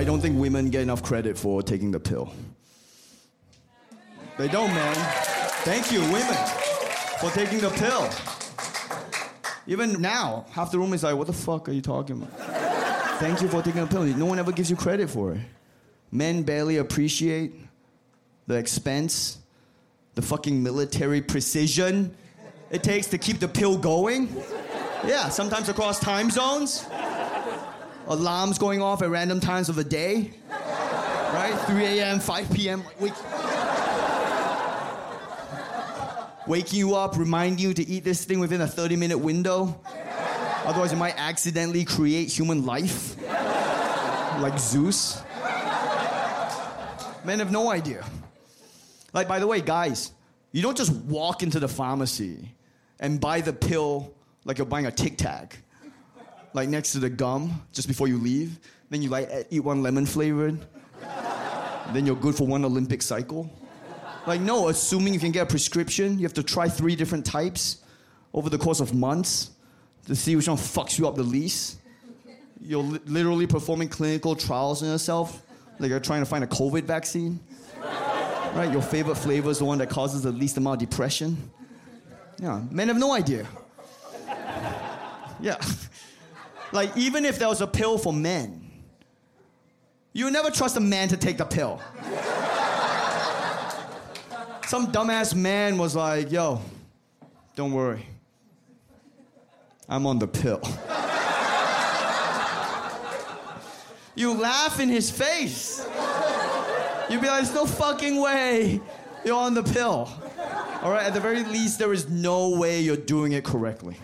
I don't think women get enough credit for taking the pill. They don't, man. Thank you, women, for taking the pill. Even now, half the room is like, what the fuck are you talking about? Thank you for taking the pill. No one ever gives you credit for it. Men barely appreciate the expense, the fucking military precision it takes to keep the pill going. Yeah, sometimes across time zones. Alarms going off at random times of the day. Right? 3 a.m., 5 p.m. Wake, waking you up, remind you to eat this thing within a 30 minute window. Otherwise, you might accidentally create human life. Like Zeus. Men have no idea. Like, by the way, guys, you don't just walk into the pharmacy and buy the pill like you're buying a Tic Tac, like next to the gum just before you leave. Then you like eat one lemon flavored. then you're good for one Olympic cycle. Like, no, assuming you can get a prescription, you have to try three different types over the course of months to see which one fucks you up the least. You're li- literally performing clinical trials on yourself, like you're trying to find a COVID vaccine. Right? Your favorite flavor is the one that causes the least amount of depression. Yeah, men have no idea. Yeah. Like, even if there was a pill for men, you would never trust a man to take the pill. Some dumbass man was like, yo, don't worry. I'm on the pill. you laugh in his face. You'd be like, there's no fucking way you're on the pill. All right, at the very least, there is no way you're doing it correctly.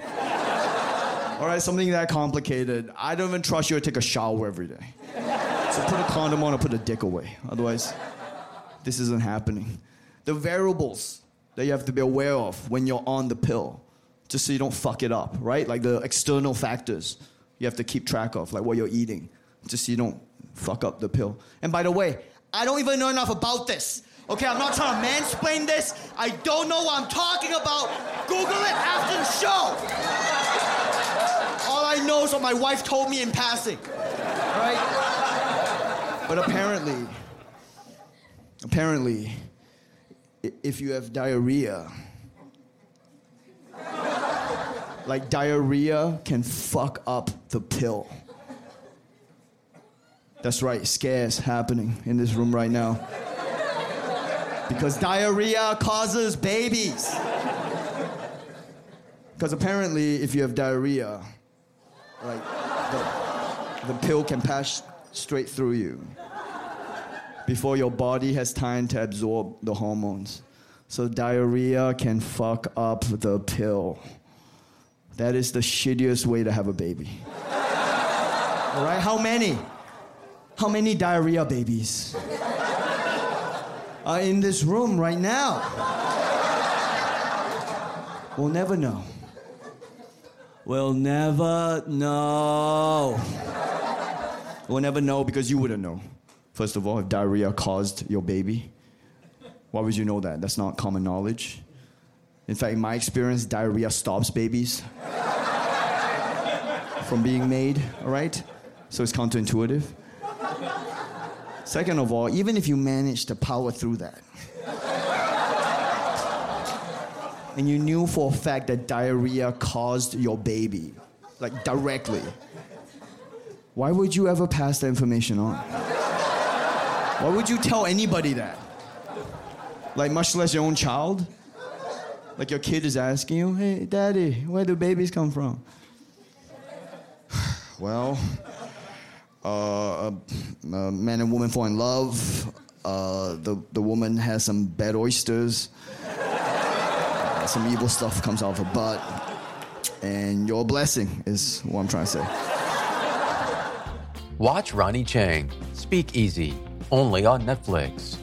All right, something that complicated. I don't even trust you to take a shower every day. So put a condom on or put a dick away. Otherwise, this isn't happening. The variables that you have to be aware of when you're on the pill, just so you don't fuck it up, right? Like the external factors you have to keep track of, like what you're eating, just so you don't fuck up the pill. And by the way, I don't even know enough about this. Okay, I'm not trying to mansplain this. I don't know what I'm talking about. Google it after the show. All I know is what my wife told me in passing. Right? But apparently, apparently, if you have diarrhea, like diarrhea can fuck up the pill. That's right, scares happening in this room right now. Because diarrhea causes babies. Because apparently, if you have diarrhea, like the, the pill can pass straight through you before your body has time to absorb the hormones. So diarrhea can fuck up the pill. That is the shittiest way to have a baby. All right, how many? How many diarrhea babies are in this room right now? We'll never know. We'll never know. We'll never know because you wouldn't know. First of all, if diarrhea caused your baby, why would you know that? That's not common knowledge. In fact, in my experience, diarrhea stops babies from being made, all right? So it's counterintuitive. Second of all, even if you manage to power through that, and you knew for a fact that diarrhea caused your baby, like directly, why would you ever pass that information on? Why would you tell anybody that? Like, much less your own child? Like, your kid is asking you, hey, daddy, where do babies come from? well, uh, a, a man and woman fall in love. Uh, the, the woman has some bad oysters. Uh, some evil stuff comes out of her butt. And your blessing is what I'm trying to say. Watch Ronny Chieng, Speak Easy, only on Netflix.